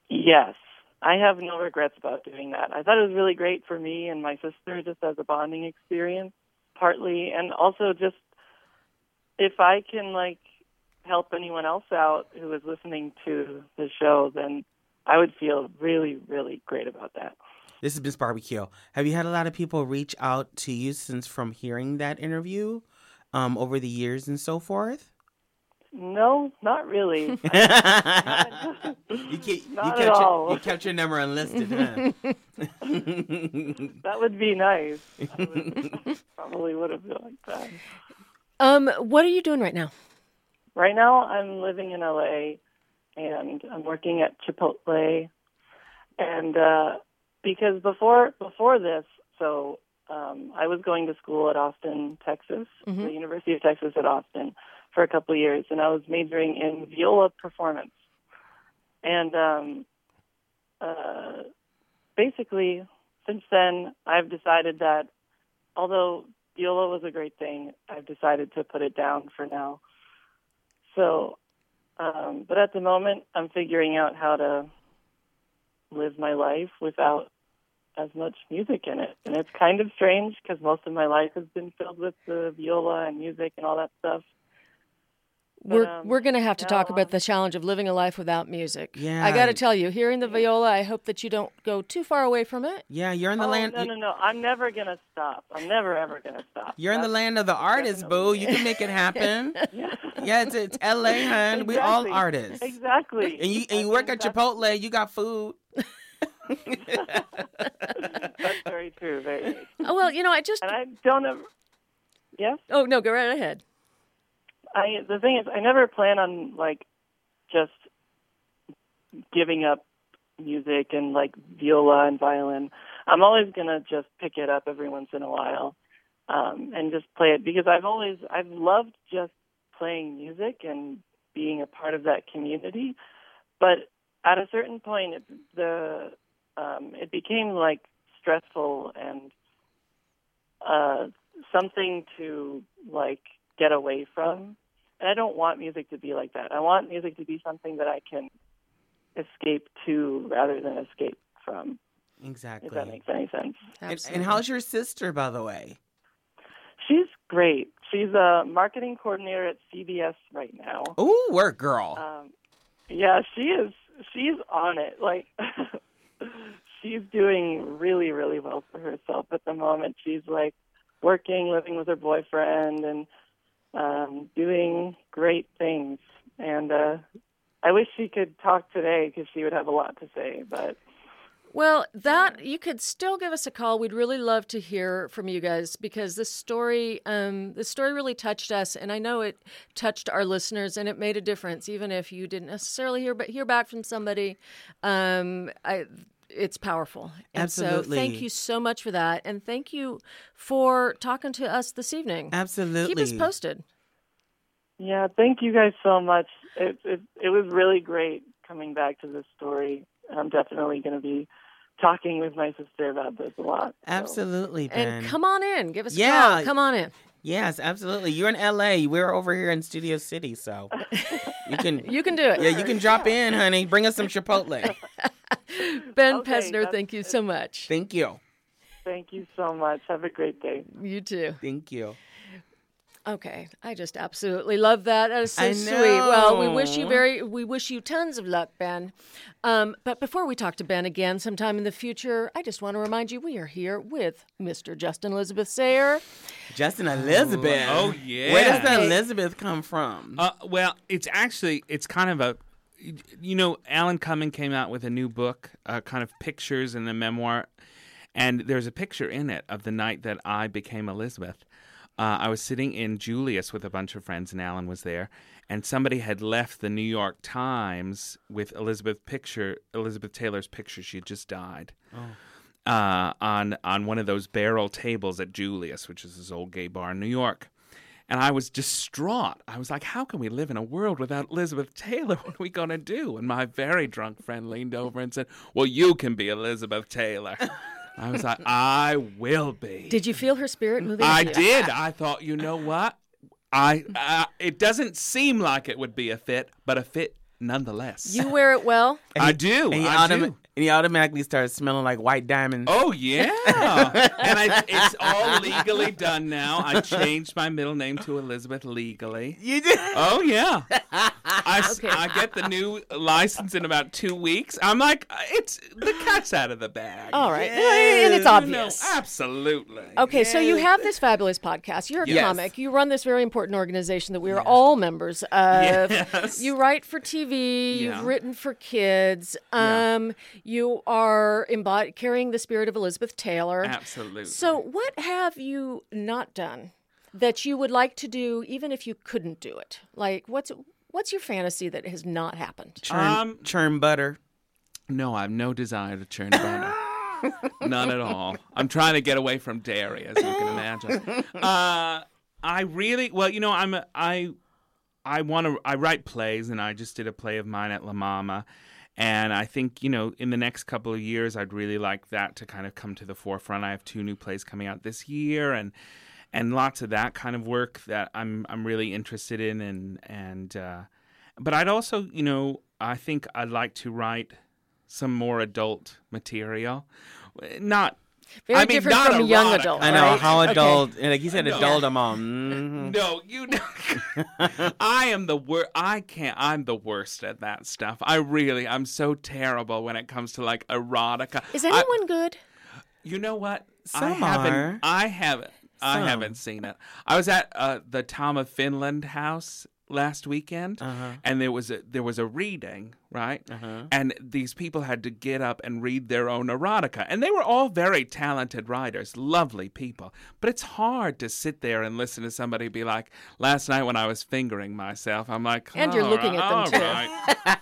Yes. I have no regrets about doing that. I thought it was really great for me and my sister just as a bonding experience, partly, and also just if I can like help anyone else out who is listening to the show, then I would feel really, really great about that. This is Miss Barbecue. Have you had a lot of people reach out to you since from hearing that interview um, over the years and so forth? No, not really. you, keep, Not you, at kept all. Your, you kept your number unlisted, huh? that would be nice. I would, probably would have been like that. Um, what are you doing right now? Right now, I'm living in LA, and I'm working at Chipotle. And uh, because before before this, so um, I was going to school at Austin, Texas, Mhm. the University of Texas at Austin, for a couple of years, and I was majoring in viola performance. And um, uh, basically, since then, I've decided that although viola was a great thing, I've decided to put it down for now. So, um, but at the moment, I'm figuring out how to live my life without as much music in it. And it's kind of strange because most of my life has been filled with the viola and music and all that stuff. But, We're um, we're going to have to now talk about the challenge of living a life without music. Yeah. I got to tell you, hearing the viola, I hope that you don't go too far away from it. Yeah, you're in the oh, land. No, no, no. I'm never going to stop. I'm never, ever going to stop. You're in the land of the artists, boo. You can make it happen. yeah, it's it's L.A., hun. We all artists. Exactly. And you and you work at Chipotle. You got food. That's very true. Very. Oh, well, you know, I just. And I don't ever. Yes. Oh no, go right ahead. I the thing is, I never plan on like just giving up music and like viola and violin. I'm always gonna just pick it up every once in a while um, and just play it because I've always I've loved just playing music and being a part of that community. But at a certain point, it, the um, it became like stressful and uh, something to like get away from. And I don't want music to be like that. I want music to be something that I can escape to rather than escape from. Exactly. If that makes any sense. And, and how's your sister, by the way? She's great. She's a marketing coordinator at CBS right now. Ooh, work girl. Um, yeah, she is. She's on it. Like, she's doing really, really well for herself at the moment. She's like working, living with her boyfriend, and um, doing great things. And uh, I wish she could talk today because she would have a lot to say. But Well, that you could still give us a call. We'd really love to hear from you guys because this story, um, story really touched us, and I know it touched our listeners, and it made a difference, even if you didn't necessarily hear, but hear back from somebody. Um, I, it's powerful. And So Absolutely. thank you so much for that, and thank you for talking to us this evening. Absolutely. Keep us posted. yeah, thank you guys so much. It it, it was really great coming back to this story. I'm definitely going to be talking with my sister about this a lot. Absolutely, Ben. And come on in, give us a Yeah. call. Come on in. Yes, absolutely. You're in LA. We're over here in Studio City, so you can You can do it. Yeah, you can drop in, honey. Bring us some Chipotle. Ben Okay, Pesner, thank you so much. Thank you. Thank you so much. Have a great day. You too. Thank you. Okay, I just absolutely love that. That is so I sweet. Well, we wish you very, we wish you tons of luck, Ben. Um, but before we talk to Ben again sometime in the future, I just want to remind you we are here with Mr. Justin Elizabeth Sayre. Justin Elizabeth. Oh, yeah. Where does the. Elizabeth come from? Uh, well, it's actually it's kind of a, you know, Alan Cumming came out with a new book, uh, kind of pictures and a memoir, and there's a picture in it of the night that I became Elizabeth. Uh, I was sitting in Julius with a bunch of friends, and Alan was there, and somebody had left the New York Times with Elizabeth picture, Elizabeth Taylor's picture. She had just died uh, on on one of those barrel tables at Julius, which is this old gay bar in New York. And I was distraught. I was like, how can we live in a world without Elizabeth Taylor? What are we going to do? And my very drunk friend leaned over and said, Well, you can be Elizabeth Taylor. I was like, I will be. Did you feel her spirit moving? I did. I thought, you know what? I uh, it doesn't seem like it would be a fit, but a fit nonetheless. You wear it well. I do. And he, I automa- do. And he automatically starts smelling like white diamonds. Oh yeah, and I, it's all legally done now. I changed my middle name to Elizabeth legally. You did? Oh yeah. I, s- I get the new license in about two weeks. I'm like, it's the cat's out of the bag. All right. And it's obvious. absolutely. Okay, so you have this fabulous podcast. You're a Yes. comic. You run this very important organization that we are all members of. Yes. You write for TV. Yeah. You've written for kids. Um, You are embod- carrying the spirit of Elizabeth Taylor. Absolutely. So, what have you not done that you would like to do, even if you couldn't do it? Like, what's what's your fantasy that has not happened? Churn, Um, churn butter. No, I have no desire to churn butter. None at all. I'm trying to get away from dairy, as you can imagine. Uh, I really, well, you know, I'm a, I, I want to. I write plays, and I just did a play of mine at La Mama, and I think you know, in the next couple of years, I'd really like that to kind of come to the forefront. I have two new plays coming out this year, and and lots of that kind of work that I'm I'm really interested in, and and uh, but I'd also, you know, I think I'd like to write some more adult material, not. Very I mean, different not from young erotic. adult, I know right? how adult. and Like you said, adult. I'm all. mhm. No, you know, I am the worst. I can't. I'm the worst at that stuff. I really. I'm so terrible when it comes to like erotica. Is I- anyone good? you know what? I Some haven't. are. I haven't. I haven't seen it. I was at uh, the Tom of Finland house last weekend, Uh-huh. and there was a there was a reading, right? Uh-huh. And these people had to get up and read their own erotica, and they were all very talented writers, lovely people. But it's hard to sit there and listen to somebody be like, "Last night when I was fingering myself," I'm like, And you're looking at them, all too." right."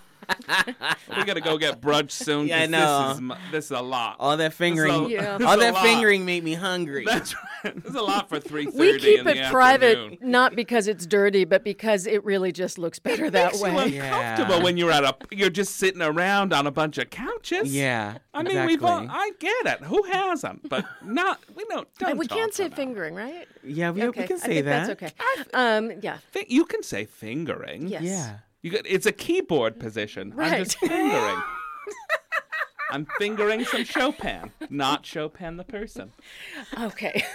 we gotta go get brunch soon. Yeah, I 'cause know. This is, this is a lot. All that fingering. This a- this All that lot. fingering made me hungry. That's right. There's a lot for three thirty. We keep in it private, afternoon. not because it's dirty, but because it really just looks better that Makes way. you uncomfortable when you're at a you're just sitting around on a bunch of couches. Yeah, I mean we've all. I get it. Who hasn't? But not we don't. don't we talk can't say about fingering, right? Yeah, we, okay. we can I say think that. That's okay. Um, yeah. Fi- You can say fingering. Yes. Yeah. You got, it's a keyboard position. I'm just fingering. I'm fingering some Chopin, not Chopin the person. Okay.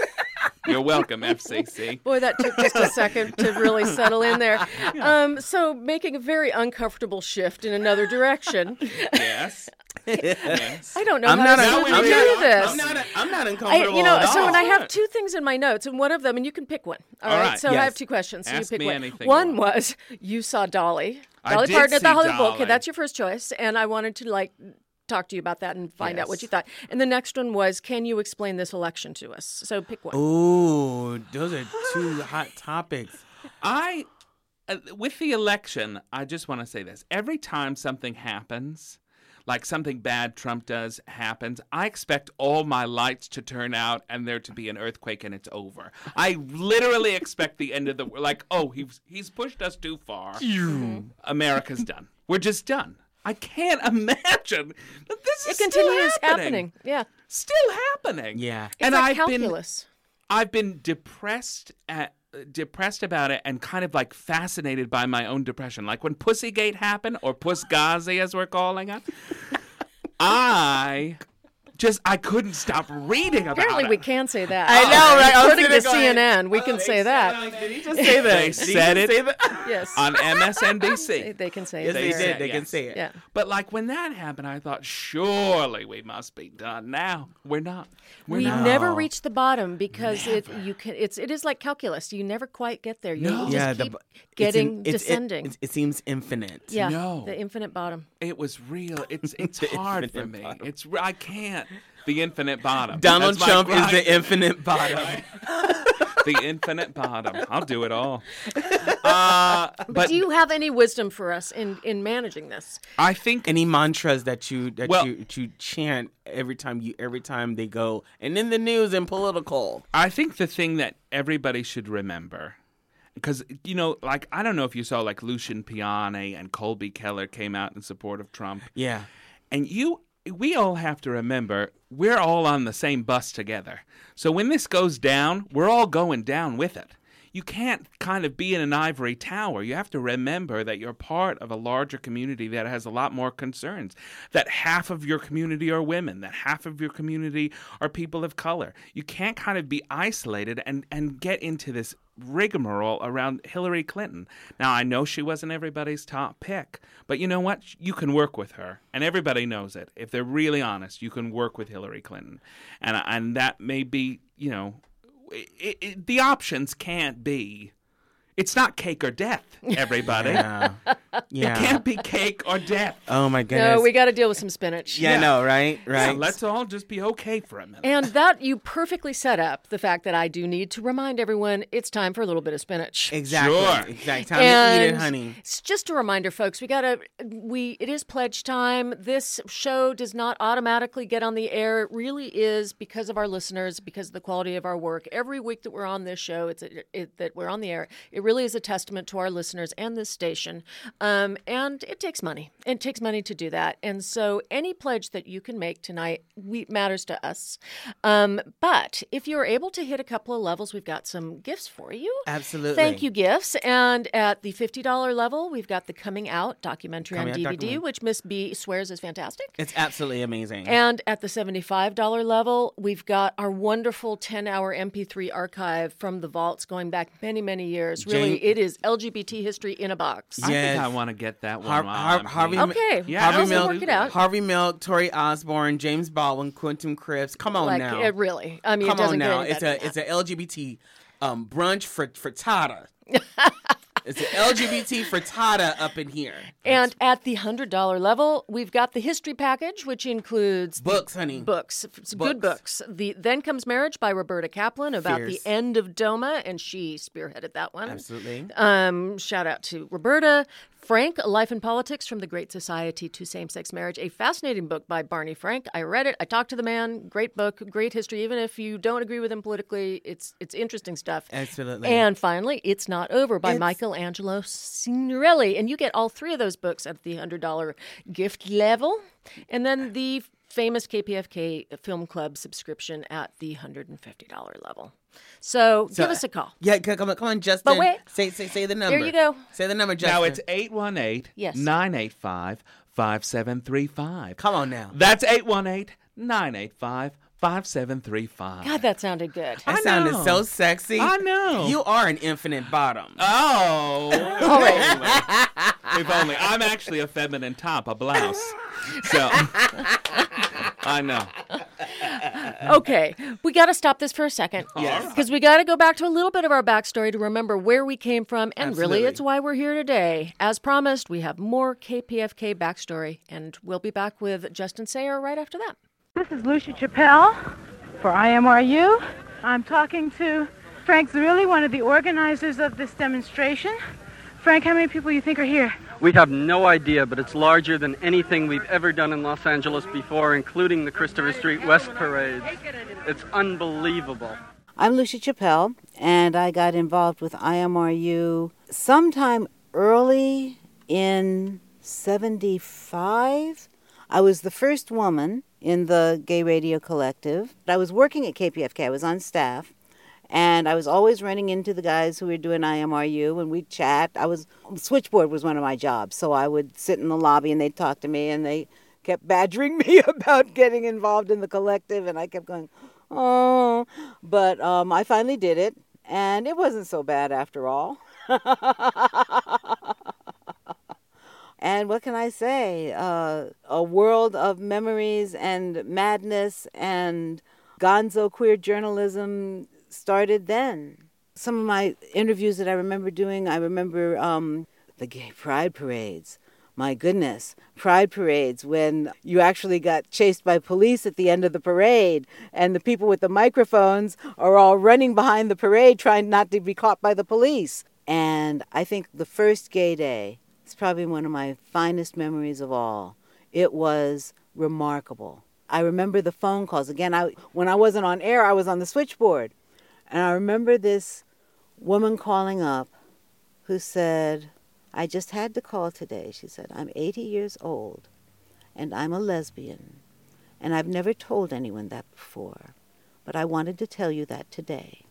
You're welcome, FCC. Boy, that took just a second to really settle in there. Um, so, making a very uncomfortable shift in another direction. Yes. yes. I don't know I'm how not to un- smoothly I'm do not- this. I'm not, I'm not I, you know, at so all. when I have two things in my notes, and one of them, and you can pick one. All all right? right. So I have two questions. So Ask you pick me one. anything One want. was you saw Dolly, I Dolly did Parton at the see Hollywood Bowl. Okay, that's your first choice, and I wanted to like talk to you about that and find out what you thought. And the next one was, can you explain this election to us? So pick one. Ooh, those are two hot topics. I, uh, with the election, I just want to say this. Every time something happens, like something bad Trump does happens, I expect all my lights to turn out and there to be an earthquake and it's over. I literally expect the end of the world. like, oh, he's he's pushed us too far. America's done. We're just done. I can't imagine that this It is still continues happening. happening. Yeah. Still happening. Yeah. It's and like I've been calculus. I've been depressed at depressed about it and kind of like fascinated by my own depression. Like when Pussygate happened or Puss Ghazi as we're calling it. I just I couldn't stop reading about Apparently, it. we can say that. I know, right? I was According to sitting going, CNN, we can oh, say that. Did he just say that? They said it? Yes. on MSNBC. They can say Yes, it. they there. did. They can say it. Yeah. But like when that happened, I thought surely we must be done now. We're not. We're we not. never reach the bottom because it you can it's it is like calculus. You never quite get there. You No. just Yeah, keep the, it's getting in- it's- descending. it, it seems infinite. yeah, No. the infinite bottom. It was real. It's it's hard for me. bottom. It's I can't. The infinite bottom. Donald That's Trump is the infinite bottom. the infinite bottom. I'll do it all. Uh, but Do you have any wisdom for us in in managing this? I think Any mantras that you that Well- you that you chant every time you every time they go and in the news and political. I think the thing that everybody should remember, because you know, like I don't know if you saw like Lucian Piane and Colby Keller came out in support of Trump, Yeah. and you. We all have to remember we're all on the same bus together. So when this goes down, we're all going down with it. You can't kind of be in an ivory tower. You have to remember that you're part of a larger community that has a lot more concerns. That half of your community are women, that half of your community are people of color. You can't kind of be isolated and, and get into this rigmarole around Hillary Clinton. Now, I know she wasn't everybody's top pick, but you know what? You can work with her, and everybody knows it. If they're really honest, you can work with Hillary Clinton, and and that may be, you know, it, it, the options can't be. It's not cake or death, everybody. Yeah. It can't be cake or death. Oh my goodness. No, we got to deal with some spinach. yeah, I know, right? Yeah, Right. let's all just be okay for a minute. And that you perfectly set up the fact that I do need to remind everyone it's time for a little bit of spinach. exactly. Sure. Exactly. Time to eat it, honey. It's just a reminder, folks. We gotta. We it is pledge time. This show does not automatically get on the air. It really is because of our listeners, because of the quality of our work. Every week that we're on this show, it's a, it, that we're on the air. It really is a testament to our listeners and this station. Um, and it takes money. It takes money to do that. And so any pledge that you can make tonight we, matters to us. Um, but if you're able to hit a couple of levels, we've got some gifts for you. Absolutely. Thank you, gifts. And at the $50 level, we've got the Coming Out documentary Coming on Out DVD, documentary. which Miss B swears is fantastic. It's absolutely amazing. And at the $75 level, we've got our wonderful 10 hour MP3 archive from the vaults going back many, many years. Really, Jane- it is LGBT history in a box. I Yes. think I want to get that one. Har- Har- Harvey, Okay, Yeah, Harvey Harvey Milk- Milk, work it out. Harvey Milk, Torie Osborn, James Baldwin, Quentin Crisp. Come on like, now. it really. I mean, Come it doesn't on get now. any It's a it's a LGBT um, brunch for frittata. it's an LGBT frittata up in here. And at the hundred dollar level, we've got the history package, which includes Books, honey. books, It's good books. The Then Comes Marriage by Roberta Kaplan about Fierce. the end of DOMA, and she spearheaded that one. Absolutely. Um, shout out to Roberta. Frank, Life and Politics from the Great Society to Same Sex Marriage, a fascinating book by Barney Frank. I read it. I talked to the man. Great book, great history. Even if you don't agree with him politically, it's it's interesting stuff. Absolutely. And finally, It's Not Over by It's- Michelangelo Signorile. And you get all three of those books at the $100 gift level. And then the famous KPFK Film Club subscription at the $150 level. So, So, give us a call. Yeah, come on, come on, Justin. But wait. say say say the number. There you go. Say the number, Justin. Now it's 818 Yes. 985 5735. Come on now. That's 818 985 5735. God, that sounded good. That I sounded know. so sexy. I know. You are an infinite bottom. Oh. All right. if only. I'm actually a feminine top, a blouse. So. I know. okay, we got to stop this for a second. Yes. Because we got to go back to a little bit of our backstory to remember where we came from, and really, it's why we're here today. As promised, we have more KPFK backstory, and we'll be back with Justin Sayre right after that. This is Lucia Chappelle for IMRU. I'm talking to Frank Zerilli, one of the organizers of this demonstration. Frank, how many people you think are here? We have no idea, but it's larger than anything we've ever done in Los Angeles before, including the Christopher Street West parades. It's unbelievable. I'm Lucia Chappelle, and I got involved with IMRU sometime early in 75. I was the first woman in the Gay Radio Collective. I was working at KPFK, I was on staff, and I was always running into the guys who were doing IMRU, and we'd chat. I was, switchboard was one of my jobs, so I would sit in the lobby and they'd talk to me, and they kept badgering me about getting involved in the collective, and I kept going, oh. But um, I finally did it, and it wasn't so bad after all. and what can I say? Uh, a world of memories and madness and gonzo queer journalism started then. Some of my interviews that I remember doing, I remember um, the gay pride parades. My goodness, pride parades when you actually got chased by police at the end of the parade, and the people with the microphones are all running behind the parade trying not to be caught by the police. And I think the first gay day is probably one of my finest memories of all. It was remarkable. I remember the phone calls. Again, I, when I wasn't on air, I was on the switchboard. And I remember this woman calling up who said, I just had to call today. She said, I'm 80 years old and I'm a lesbian. And I've never told anyone that before. But I wanted to tell you that today.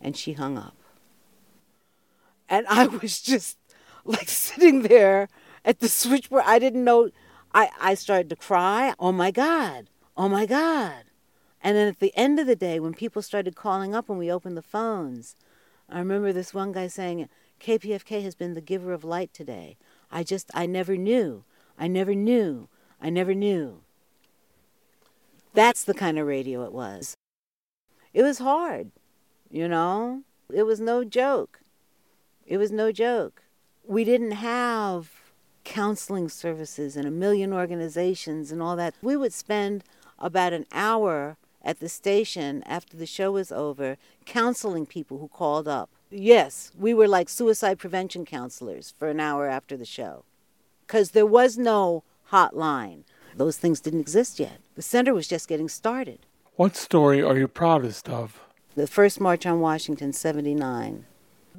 And she hung up. And I was just like sitting there at the switchboard. I didn't know. I, I started to cry. Oh my God. Oh my God. And then at the end of the day, when people started calling up and we opened the phones, I remember this one guy saying, KPFK has been the giver of light today. I just, I never knew. I never knew. I never knew. That's the kind of radio it was. It was hard, you know? It was no joke. It was no joke. We didn't have counseling services and a million organizations and all that. We would spend about an hour at the station after the show was over counseling people who called up. Yes, we were like suicide prevention counselors for an hour after the show because there was no hotline. Those things didn't exist yet. The center was just getting started. What story are you proudest of? The first March on Washington, 79.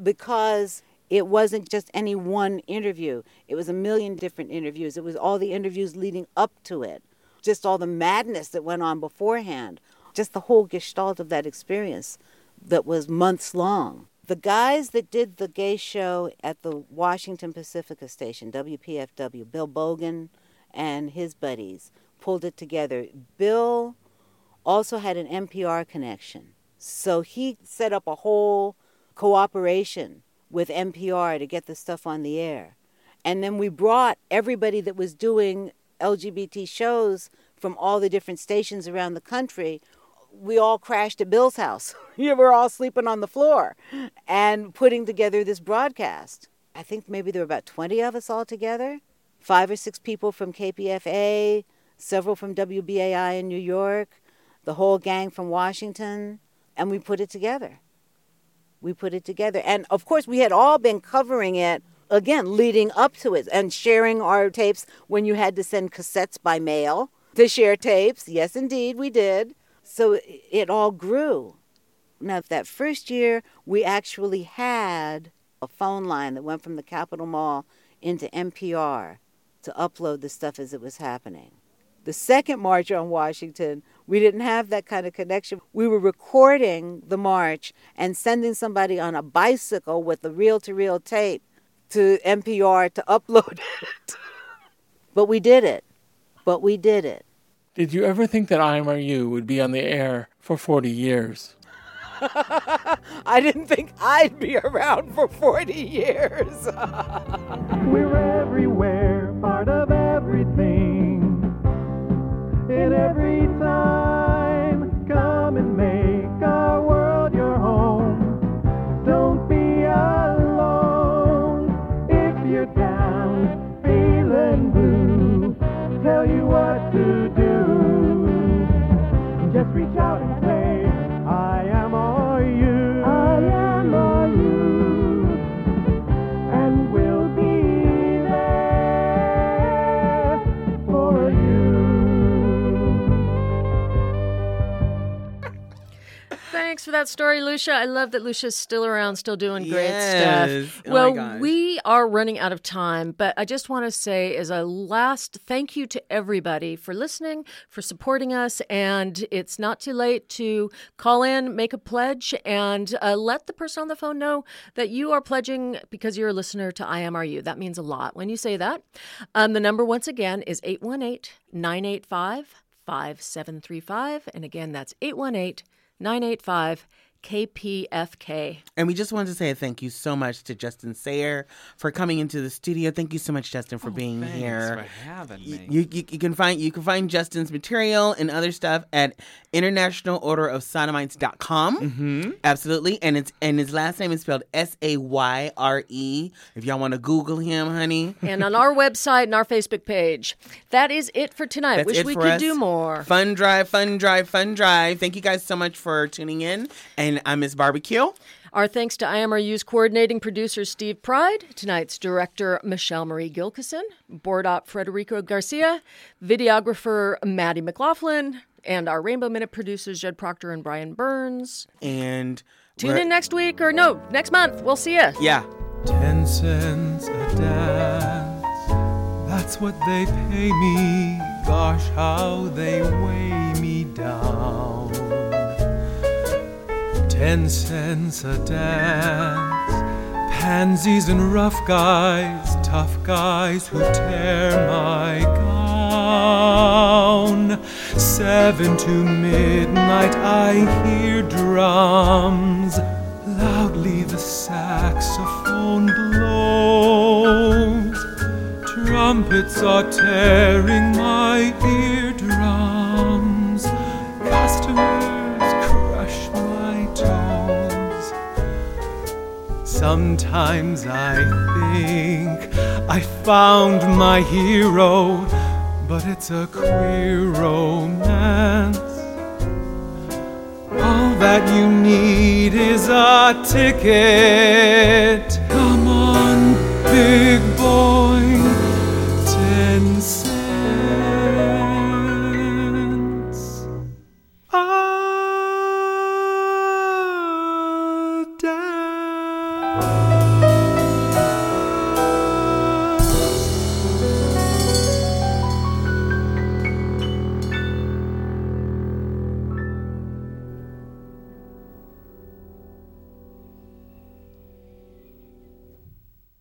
Because it wasn't just any one interview, it was a million different interviews. It was all the interviews leading up to it, just all the madness that went on beforehand, just the whole gestalt of that experience that was months long. The guys that did the gay show at the Washington Pacifica station, WPFW, Bill Bogan and his buddies, pulled it together. Bill also had an NPR connection. So he set up a whole cooperation with NPR to get the stuff on the air. And then we brought everybody that was doing LGBT shows from all the different stations around the country. We all crashed at Bill's house. we were all sleeping on the floor and putting together this broadcast. I think maybe there were about 20 of us all together. Five or six people from KPFA, several from WBAI in New York, the whole gang from Washington, and we put it together. We put it together. And of course, we had all been covering it again, leading up to it and sharing our tapes when you had to send cassettes by mail to share tapes. Yes, indeed, we did. So it all grew. Now, that first year, we actually had a phone line that went from the Capitol Mall into NPR to upload the stuff as it was happening. The second march on Washington, we didn't have that kind of connection. We were recording the march and sending somebody on a bicycle with a reel to reel tape to NPR to upload it. But we did it. But we did it. Did you ever think that IMRU would be on the air for 40 years? I didn't think I'd be around for 40 years. We're everywhere, part of everything. In every time, for that story, Lucia. I love that Lucia's still around, still doing great Yes. stuff. Oh well, we are running out of time, but I just want to say, as a last thank you to everybody for listening, for supporting us. And it's not too late to call in, make a pledge, and uh, let the person on the phone know that you are pledging because you're a listener to IMRU. That means a lot when you say that. Um, the number, once again, is 818 985 5735. And again, that's 818 985 KPFK. And we just wanted to say a thank you so much to Justin Sayre for coming into the studio. Thank you so much, Justin, for being thanks here. for having me. You, you, you can find you can find Justin's material and other stuff at International Order of Mm-hmm. Absolutely. And it's and his last name is spelled S A Y R E. If y'all want to Google him, honey. and on our website and our Facebook page. That is it for tonight. That's Wish it we for could us. do more. Fun drive, fun drive, fun drive. Thank you guys so much for tuning in. And I'm Miss Barbecue. Our thanks to IMRU's coordinating producer Steve Pride, tonight's director Michelle Marie Gilkison, board op Federico Garcia, videographer Maddie McLaughlin, and our Rainbow Minute producers Jed Proctor and Brian Burns. And Tune we're- in next week or no, next month. We'll see you. Yeah. Ten cents a dance, that's what they pay me. Gosh, how they weigh me down. Ten cents a dance, pansies and rough guys, tough guys who tear my gown. Seven to midnight, I hear drums. Loudly the saxophone blows. Trumpets are tearing my eardrums. Sometimes I think I found my hero, but it's a queer romance. All that you need is a ticket. Come on, big